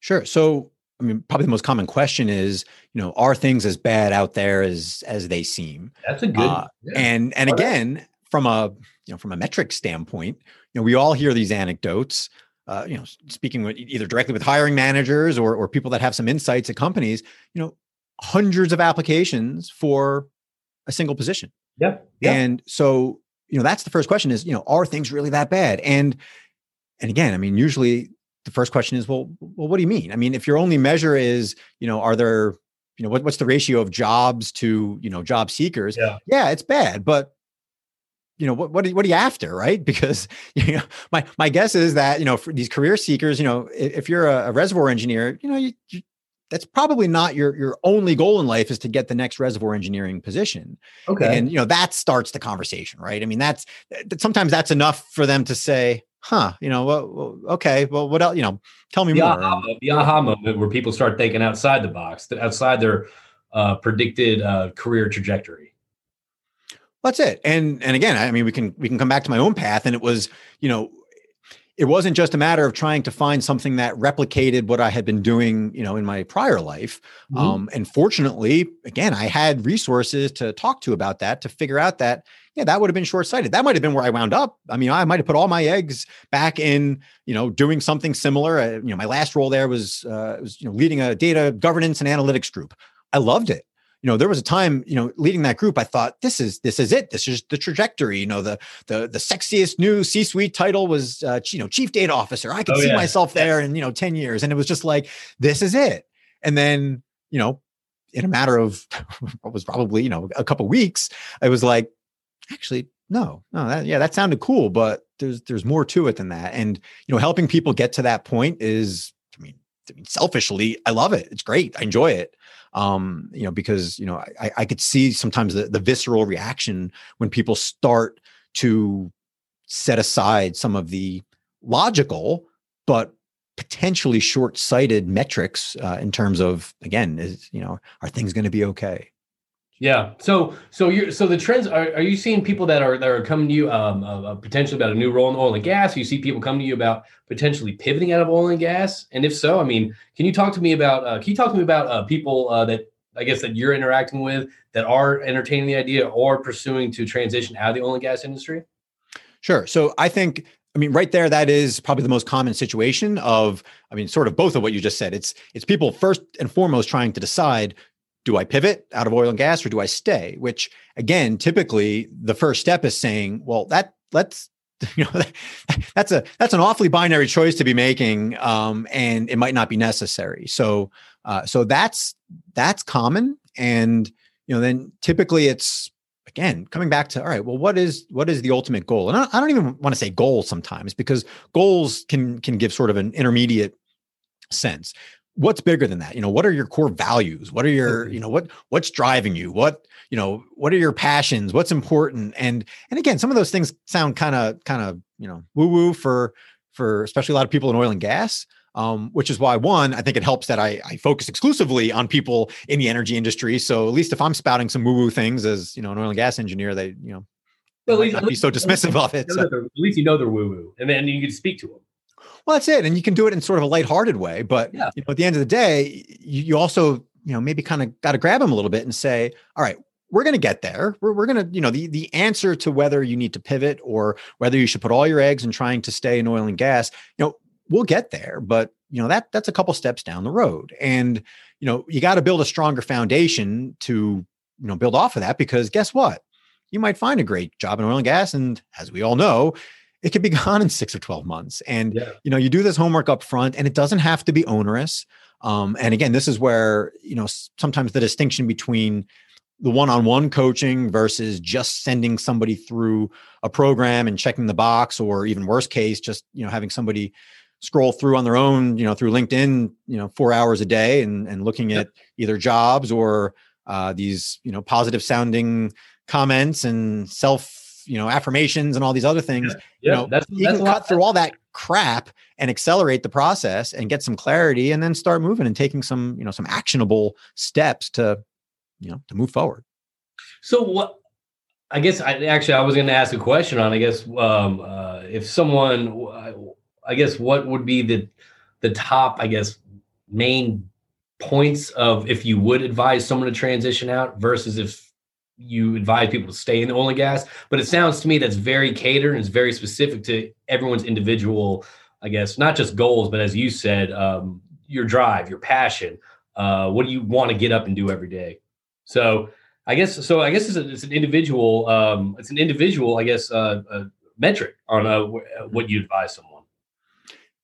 Sure. So, I mean, probably the most common question is, you know, are things as bad out there as as they seem? That's a good. Uh, yeah. And and again, from a you know from a metric standpoint, you know, we all hear these anecdotes. Uh, you know, speaking with either directly with hiring managers or or people that have some insights at companies, you know, hundreds of applications for a single position. Yeah. yeah. And so, you know, that's the first question is, you know, are things really that bad? And and again, I mean, usually the first question is, well, well, what do you mean? I mean, if your only measure is, you know, are there, you know, what, what's the ratio of jobs to, you know, job seekers? Yeah, yeah it's bad, but you know what what are, what are you after right because you know my my guess is that you know for these career seekers you know if, if you're a, a, reservoir engineer you know you, you, that's probably not your your only goal in life is to get the next reservoir engineering position okay and you know that starts the conversation right i mean that's sometimes that's enough for them to say huh, you know, well, okay, well, what else, you know, tell me the more. Aha, the aha moment where people start thinking outside the box, outside their uh, predicted uh, career trajectory. That's it. And and again, I mean, we can we can come back to my own path, and it was, you know, it wasn't just a matter of trying to find something that replicated what I had been doing, you know, in my prior life. Mm-hmm. Um, and fortunately, again, I had resources to talk to about that to figure out that, yeah, that would have been short sighted. That might have been where I wound up. I mean, I might have put all my eggs back in, you know, doing something similar. Uh, you know, my last role there was, uh, was, you know, leading a data governance and analytics group. I loved it you know there was a time you know leading that group i thought this is this is it. This is the trajectory. You know the the the sexiest new c-suite title was uh, you know chief data officer. I could oh, see yeah. myself there in you know 10 years and it was just like this is it. And then you know in a matter of what was probably you know a couple weeks i was like actually no no that, yeah that sounded cool but there's there's more to it than that. And you know helping people get to that point is selfishly i love it. It's great. I enjoy it. Um, you know, because you know I, I could see sometimes the, the visceral reaction when people start to set aside some of the logical but potentially short-sighted metrics uh, in terms of again is you know are things going to be okay yeah. So so you so the trends are are you seeing people that are that are coming to you um uh, uh, potentially about a new role in oil and gas? You see people come to you about potentially pivoting out of oil and gas, and if so, I mean, can you talk to me about uh, can you talk to me about uh, people uh, that I guess that you're interacting with that are entertaining the idea or pursuing to transition out of the oil and gas industry? Sure. So I think I mean, right there, that is probably the most common situation of, I mean, sort of both of what you just said. It's it's people first and foremost trying to decide do I pivot out of oil and gas or do I stay? Which again, typically the first step is saying, well, that let's you know that's a that's an awfully binary choice to be making, um, and it might not be necessary. So uh, so that's that's common, and you know then typically it's again coming back to all right well what is what is the ultimate goal and I, I don't even want to say goal sometimes because goals can can give sort of an intermediate sense what's bigger than that? You know what are your core values? What are your you know what what's driving you? What you know what are your passions? What's important? And and again some of those things sound kind of kind of you know woo woo for for especially a lot of people in oil and gas um, which is why one i think it helps that I, I focus exclusively on people in the energy industry. So at least if i'm spouting some woo woo things as you know an oil and gas engineer they you know well, at least, not be so dismissive of it so. at least you know they're woo woo and then you can speak to them well, that's it, and you can do it in sort of a lighthearted way. But yeah. you know, at the end of the day, you, you also you know maybe kind of got to grab them a little bit and say, all right, we're going to get there. We're, we're going to, you know, the, the answer to whether you need to pivot or whether you should put all your eggs in trying to stay in oil and gas, you know, we'll get there. But, you know, that that's a couple steps down the road. And, you know, you got to build a stronger foundation to, you know, build off of that because guess what? You might find a great job in oil and gas. And as we all know, it could be gone in six or 12 months. And, yeah. you know, you do this homework up front and it doesn't have to be onerous. Um, and again, this is where, you know, sometimes the distinction between the one-on-one coaching versus just sending somebody through a program and checking the box or even worst case just you know having somebody scroll through on their own you know through linkedin you know four hours a day and, and looking at either jobs or uh, these you know positive sounding comments and self you know affirmations and all these other things yeah. you know that's, you that's can cut through all that crap and accelerate the process and get some clarity and then start moving and taking some you know some actionable steps to you know to move forward so what i guess i actually i was going to ask a question on i guess um uh, if someone i guess what would be the the top i guess main points of if you would advise someone to transition out versus if you advise people to stay in the oil and gas. But it sounds to me that's very catered and it's very specific to everyone's individual, I guess, not just goals, but as you said, um, your drive, your passion. Uh, what do you want to get up and do every day? So I guess so. I guess it's, a, it's an individual. Um, it's an individual. I guess uh, uh, metric on uh, what you advise someone.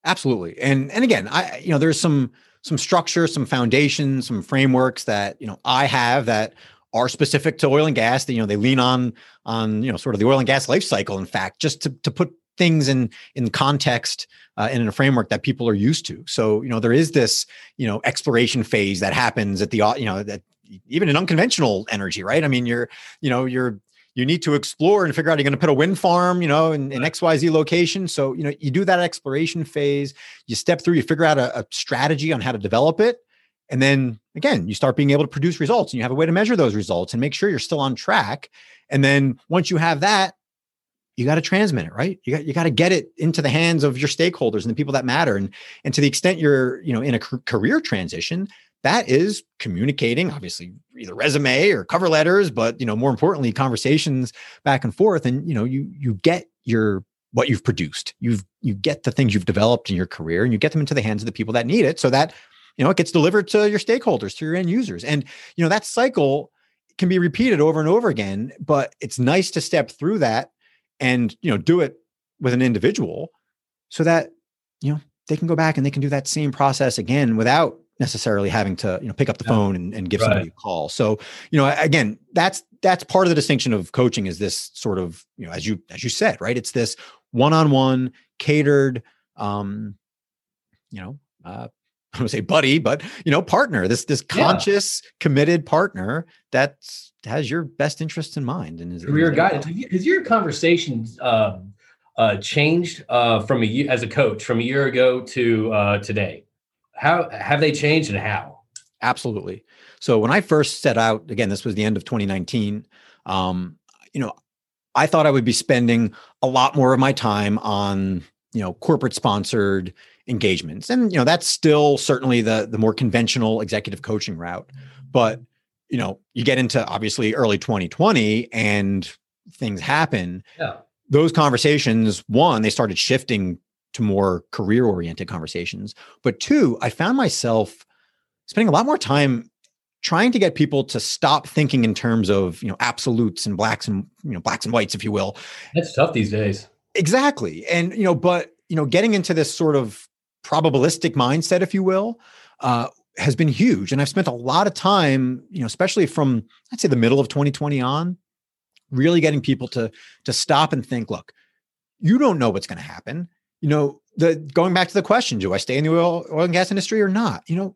Absolutely, and and again, I you know there's some some structure, some foundation, some frameworks that you know I have that are specific to oil and gas. That you know they lean on on you know sort of the oil and gas life cycle. In fact, just to to put things in in context uh, and in a framework that people are used to. So you know there is this you know exploration phase that happens at the you know that even in unconventional energy, right? I mean, you're you know you're you need to explore and figure out you're going to put a wind farm, you know, in, in XYZ location. So, you know, you do that exploration phase, you step through, you figure out a, a strategy on how to develop it. And then again, you start being able to produce results and you have a way to measure those results and make sure you're still on track. And then once you have that, you got to transmit it, right? You got you got to get it into the hands of your stakeholders and the people that matter. And and to the extent you're, you know, in a career transition, that is communicating, obviously, either resume or cover letters, but you know, more importantly, conversations back and forth. And you know, you you get your what you've produced. You've you get the things you've developed in your career and you get them into the hands of the people that need it so that you know it gets delivered to your stakeholders, to your end users. And you know, that cycle can be repeated over and over again, but it's nice to step through that and you know do it with an individual so that you know they can go back and they can do that same process again without necessarily having to you know pick up the phone and, and give right. somebody a call so you know again that's that's part of the distinction of coaching is this sort of you know as you as you said right it's this one-on-one catered um you know uh I don't say buddy, but you know, partner. This this conscious, yeah. committed partner that has your best interests in mind and is career guidance. Has your conversation um, uh, changed uh, from a year as a coach from a year ago to uh, today? How have they changed and how? Absolutely. So when I first set out, again, this was the end of 2019. Um, you know, I thought I would be spending a lot more of my time on, you know, corporate sponsored engagements. And, you know, that's still certainly the the more conventional executive coaching route. But, you know, you get into obviously early 2020 and things happen. Yeah. Those conversations, one, they started shifting to more career oriented conversations. But two, I found myself spending a lot more time trying to get people to stop thinking in terms of, you know, absolutes and blacks and, you know, blacks and whites, if you will. That's tough these days. Exactly. And, you know, but, you know, getting into this sort of probabilistic mindset, if you will, uh, has been huge. And I've spent a lot of time, you know, especially from I'd say the middle of 2020 on, really getting people to to stop and think, look, you don't know what's going to happen you know, the going back to the question, do I stay in the oil, oil and gas industry or not? You know,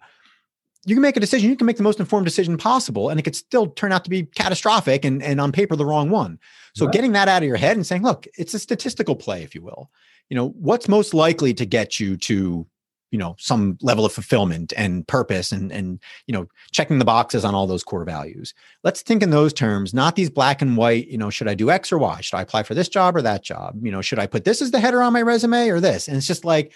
you can make a decision, you can make the most informed decision possible, and it could still turn out to be catastrophic and, and on paper the wrong one. So right. getting that out of your head and saying, look, it's a statistical play, if you will. You know, what's most likely to get you to you know some level of fulfillment and purpose and and you know checking the boxes on all those core values? Let's think in those terms not these black and white you know should i do x or y? Should i apply for this job or that job? You know should i put this as the header on my resume or this? And it's just like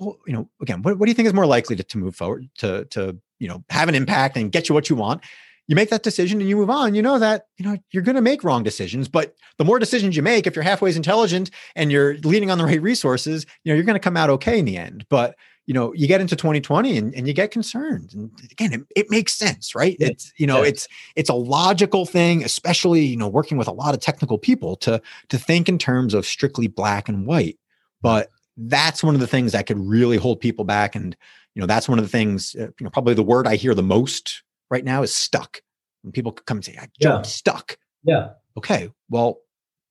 well you know again what, what do you think is more likely to, to move forward to to you know have an impact and get you what you want you make that decision and you move on you know that you know you're going to make wrong decisions but the more decisions you make if you're halfway as intelligent and you're leaning on the right resources you know you're going to come out okay in the end. But you know you get into 2020 and, and you get concerned and again it, it makes sense right? It's you know yeah. it's it's a logical thing especially you know working with a lot of technical people to to think in terms of strictly black and white. But that's one of the things that could really hold people back and you know that's one of the things uh, you know probably the word i hear the most right now is stuck. And people come and say, I yeah. stuck. Yeah. Okay. Well,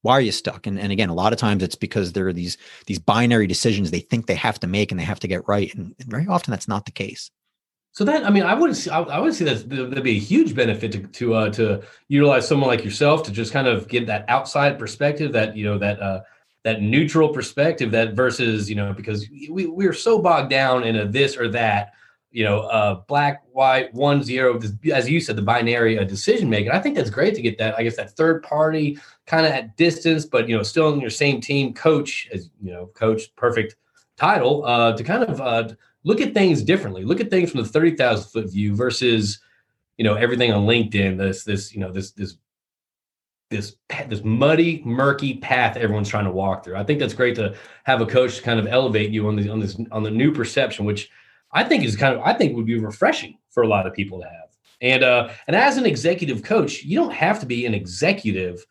why are you stuck? And, and again, a lot of times it's because there are these these binary decisions they think they have to make and they have to get right. And, and very often that's not the case. So that I mean, I would see, I, I would say that there'd be a huge benefit to to uh, to utilize someone like yourself to just kind of get that outside perspective, that you know that uh, that neutral perspective, that versus you know because we we're so bogged down in a this or that you know, uh, black, white, one, zero, as you said, the binary uh, decision making. I think that's great to get that, I guess, that third party kind of at distance, but, you know, still in your same team coach, as, you know, coach, perfect title, uh, to kind of uh, look at things differently, look at things from the 30,000 foot view versus, you know, everything on LinkedIn, this, this, you know, this, this, this this muddy, murky path everyone's trying to walk through. I think that's great to have a coach to kind of elevate you on the on this on the new perception, which I think is kind of I think would be refreshing for a lot of people to have. And uh, and as an executive coach, you don't have to be an executive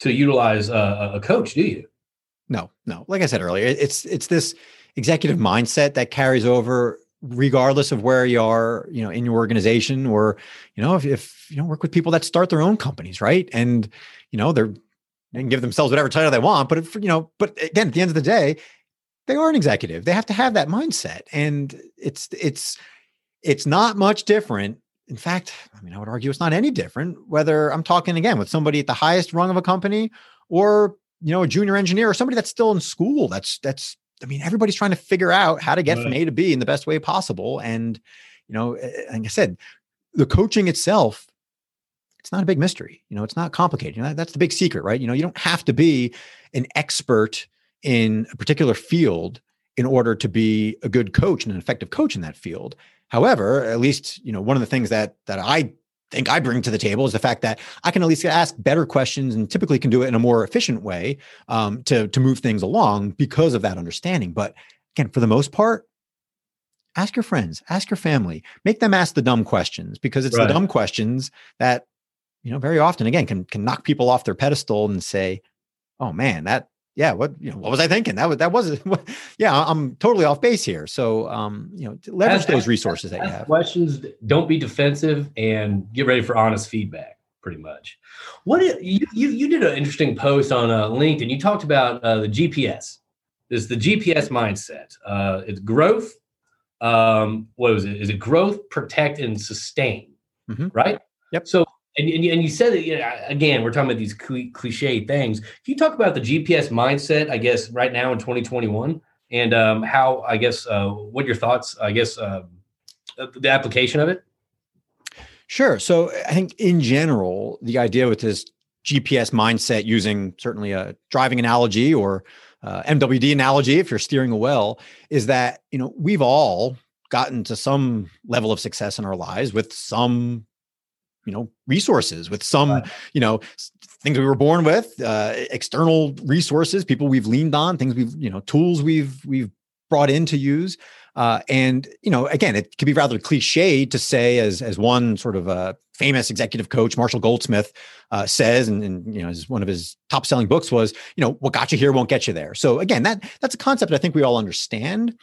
to utilize a, a coach, do you? No, no. Like I said earlier, it's it's this executive mindset that carries over regardless of where you are, you know, in your organization or, you know, if, if you know, work with people that start their own companies, right? And, you know, they're they can give themselves whatever title they want, but if, you know, but again, at the end of the day, they are an executive. They have to have that mindset. And it's it's it's not much different. In fact, I mean, I would argue it's not any different whether I'm talking again with somebody at the highest rung of a company or you know a junior engineer or somebody that's still in school. That's that's I mean, everybody's trying to figure out how to get right. from A to B in the best way possible. And you know, eh, eh, like I said, the coaching itself it's not a big mystery. You know, it's not complicated. You know, that's the big secret, right? You know, you don't have to be an expert in a particular field in order to be a good coach and an effective coach in that field. However, at least, you know, one of the things that that I think I bring to the table is the fact that I can at least ask better questions and typically can do it in a more efficient way um, to to move things along because of that understanding. But again, for the most part, ask your friends, ask your family, make them ask the dumb questions because it's right. the dumb questions that you know very often again can can knock people off their pedestal and say, "Oh man, that yeah, what you know, what was I thinking? That was that was yeah, I'm totally off base here. So um, you know, leverage ask, those resources that you have. Questions, don't be defensive, and get ready for honest feedback. Pretty much. What you you you did an interesting post on uh, LinkedIn. You talked about uh, the GPS. This the GPS mindset. Uh, it's growth. Um, what was it? Is it growth, protect, and sustain? Mm-hmm. Right. Yep. So and, and, and you said that you know, again, we're talking about these cliche things. Can you talk about the GPS mindset, I guess, right now in 2021, and um, how, I guess, uh, what your thoughts, I guess, uh, the application of it? Sure. So I think in general, the idea with this GPS mindset, using certainly a driving analogy or uh, MWD analogy, if you're steering a well, is that you know we've all gotten to some level of success in our lives with some you know resources with some right. you know things we were born with uh, external resources people we've leaned on things we've you know tools we've we've brought in to use. Uh, and you know again it could be rather cliche to say as as one sort of a famous executive coach marshall goldsmith uh, says and, and you know as one of his top selling books was you know what got you here won't get you there. So again that that's a concept i think we all understand.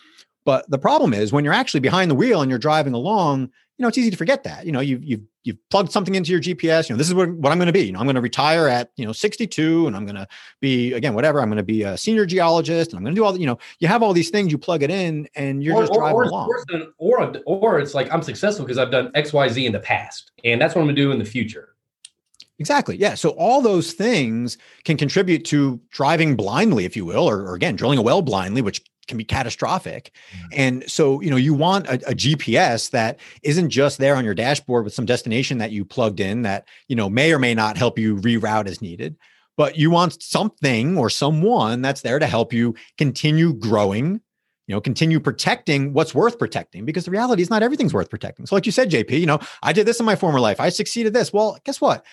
But the problem is when you're actually behind the wheel and you're driving along, you know, it's easy to forget that. You know, you've you've you've plugged something into your GPS. You know, this is what, what I'm going to be. You know, I'm going to retire at you know 62, and I'm going to be again whatever. I'm going to be a senior geologist, and I'm going to do all. The, you know, you have all these things. You plug it in, and you're or, just driving or, along. Or, or or it's like I'm successful because I've done X, Y, Z in the past, and that's what I'm going to do in the future. Exactly. Yeah. So all those things can contribute to driving blindly, if you will, or, or again, drilling a well blindly, which can be catastrophic. Mm-hmm. And so, you know, you want a, a, GPS that isn't just there on your dashboard with some destination that you plugged in that, you know, may or may not help you reroute as needed, but you want something or someone that's there to help you continue growing, you know, continue protecting what's worth protecting because the reality is not everything's worth protecting. So like you said, JP, you know, I did this in my former life. I succeeded this. Well, guess what?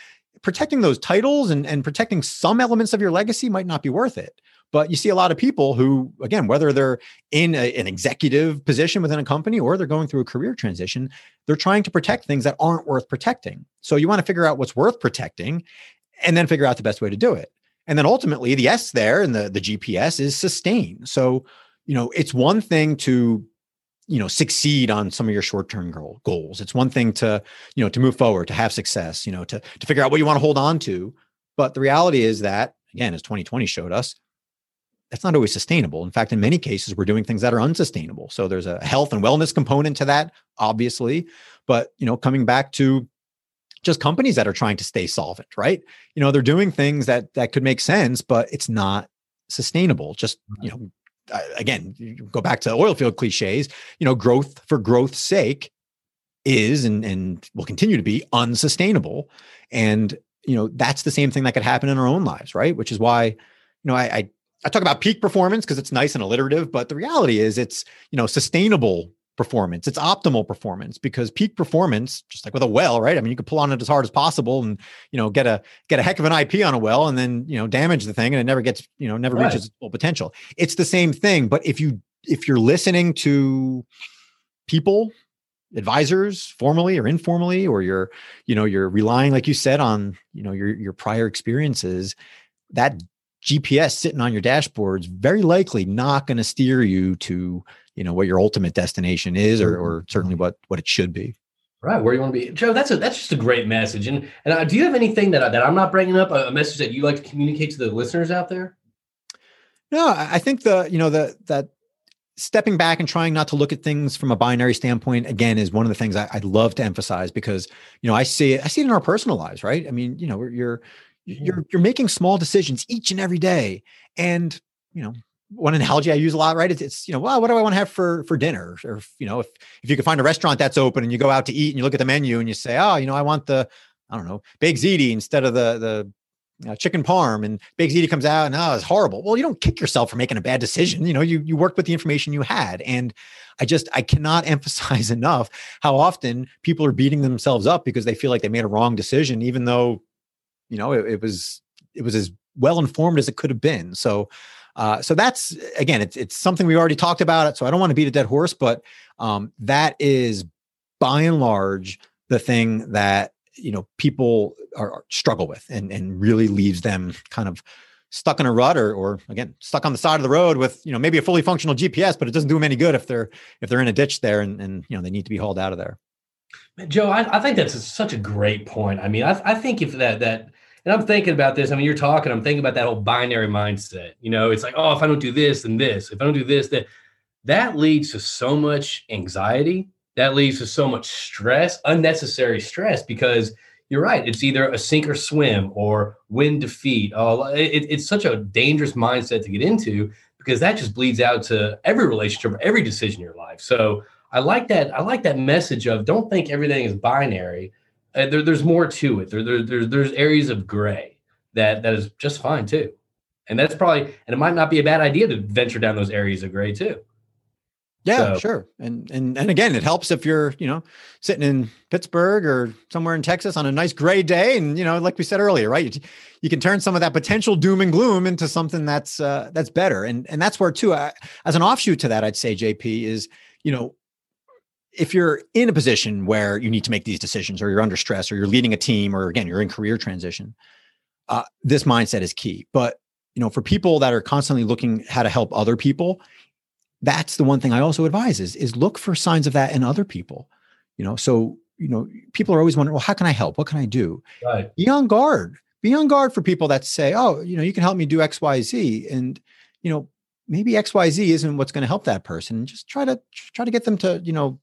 Protecting those titles and, and protecting some elements of your legacy might not be worth it. But you see a lot of people who, again, whether they're in a, an executive position within a company or they're going through a career transition, they're trying to protect things that aren't worth protecting. So you want to figure out what's worth protecting and then figure out the best way to do it. And then ultimately, the S there and the, the GPS is sustain. So, you know, it's one thing to you know succeed on some of your short-term goal, goals it's one thing to you know to move forward to have success you know to to figure out what you want to hold on to but the reality is that again as 2020 showed us that's not always sustainable. In fact, in many cases, we're doing things that are unsustainable. So there's a health and wellness component to that, obviously. But you know, coming back to just companies that are trying to stay solvent, right? You know, they're doing things that that could make sense, but it's not sustainable. Just you know, again, you go back to oil field cliches. You know, growth for growth's sake is and and will continue to be unsustainable. And you know, that's the same thing that could happen in our own lives, right? Which is why you know I, I I talk about peak performance because it's nice and alliterative, but the reality is it's, you know, sustainable performance. It's optimal performance because peak performance, just like with a well, right? I mean, you could pull on it as hard as possible and, you know, get a get a heck of an IP on a well and then, you know, damage the thing and it never gets, you know, never right. reaches its full potential. It's the same thing, but if you if you're listening to people advisors formally or informally or you're you know you're relying like you said on you know your your prior experiences that GPS sitting on your dashboard is very likely not going to steer you to, you know, what your ultimate destination is, or, or certainly what what it should be. Right, where you want to be, Joe. That's a that's just a great message. And and uh, do you have anything that that I'm not bringing up, a, a message that you like to communicate to the listeners out there? No, I think the you know the that stepping back and trying not to look at things from a binary standpoint again is one of the things I, would love to emphasize because you know I see it I see it in our personal lives, right? I mean, you know, you're you're you're making small decisions each and every day and you know one analogy I use a lot, right? It's, it's, you know, well, what do I want to have for for dinner? Or you know, if if you can find a restaurant that's open and you go out to eat and you look at the menu and you say, oh, you know, I want the I don't know, baked ziti instead of the the uh, chicken parm and baked ziti comes out and oh it's horrible well you don't kick yourself for making a bad decision you know you you worked with the information you had and i just i cannot emphasize enough how often people are beating themselves up because they feel like they made a wrong decision even though you know it, it was it was as well informed as it could have been so uh, so that's again it's, it's something we already talked about it so i don't want to beat a dead horse but um, that is by and large the thing that you know people are, are, struggle with and and really leaves them kind of stuck in a rut or or again stuck on the side of the road with you know maybe a fully functional GPS, but it doesn't do them any good if they're if they're in a ditch there and and you know they need to be hauled out of there. Joe, I, I think that's a, such a great point. I mean, I, I think if that that and I'm thinking about this. I mean, you're talking. I'm thinking about that whole binary mindset. You know, it's like, oh, if I don't do this, then this. If I don't do this, that that leads to so much anxiety that leads to so much stress, unnecessary stress, because you're right. It's either a sink or swim or win defeat. Oh, it, it's such a dangerous mindset to get into because that just bleeds out to every relationship, every decision in your life. So I like that. I like that message of don't think everything is binary. Uh, there, there's more to it. There, there, there's there's areas of gray that that is just fine too, and that's probably and it might not be a bad idea to venture down those areas of gray too. Yeah, so. sure. And and and again, it helps if you're, you know, sitting in Pittsburgh or somewhere in Texas on a nice gray day and, you know, like we said earlier, right? You, you can turn some of that potential doom and gloom into something that's uh that's better. And and that's where too I, as an offshoot to that, I'd say JP is, you know, if you're in a position where you need to make these decisions or you're under stress or you're leading a team or again, you're in career transition, uh, this mindset is key. But you know, for people that are constantly looking how to help other people, that's the one thing I also advise is, is look for signs of that in other people. You know, so you know, people are always wondering, well, how can I help? What can I do? Right. Be on guard. Be on guard for people that say, oh, you know, you can help me do X, Y, Z. And, you know, maybe X, Y, Z isn't what's going to help that person. Just try to try to get them to, you know,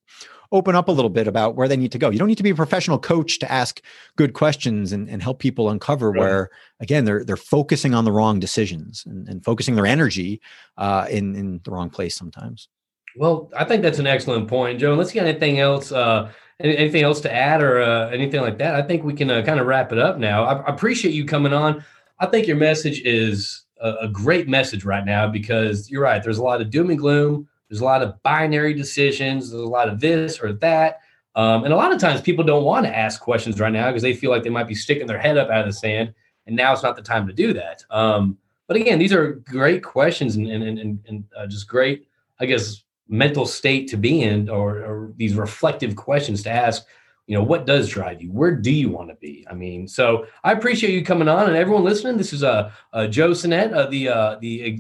open up a little bit about where they need to go. You don't need to be a professional coach to ask good questions and, and help people uncover right. where again they're they're focusing on the wrong decisions and, and focusing their energy uh, in in the wrong place sometimes. Well, I think that's an excellent point, Joe. Let's get anything else. Uh, anything else to add or uh, anything like that? I think we can uh, kind of wrap it up now. I, I, appreciate you coming on. I think your message is a, a great message right now because you're right. There's a lot of doom and gloom there's a lot of binary decisions. There's a lot of this or that. Um, and a lot of times people don't want to ask questions right now because they feel like they might be sticking their head up out of the sand. And now it's not the time to do that. Um, but again, these are great questions and, and, and, and uh, just great, I guess, mental state to be in or, or these reflective questions to ask you know what does drive you where do you want to be i mean so i appreciate you coming on and everyone listening this is uh, uh joe Sinnett, uh, the uh the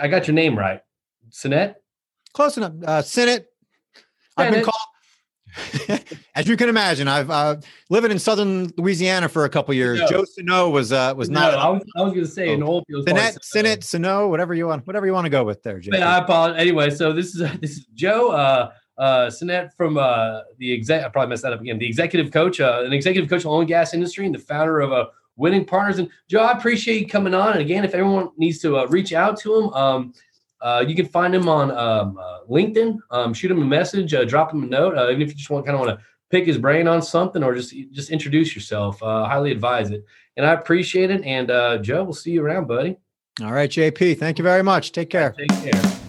i got your name right Sinnett. Close enough. Uh, Senate. I've been called. As you can imagine, I've uh, living in southern Louisiana for a couple years. No. Joe Sano was uh, was not. I was, was going to say oh. an old Senate, Senate, Sano, whatever you want, whatever you want to go with there, Jay. I apologize. Anyway, so this is this is Joe uh, uh, Sinnett from uh, the exec. I probably messed that up again. The executive coach, uh, an executive coach of the oil and gas industry, and the founder of a uh, Winning Partners. And Joe, I appreciate you coming on. And again, if everyone needs to uh, reach out to him. Um, uh, you can find him on um, uh, LinkedIn. Um, shoot him a message, uh, drop him a note, uh, even if you just want kind of want to pick his brain on something or just just introduce yourself. Uh, highly advise it, and I appreciate it. And uh, Joe, we'll see you around, buddy. All right, JP. Thank you very much. Take care. Take care.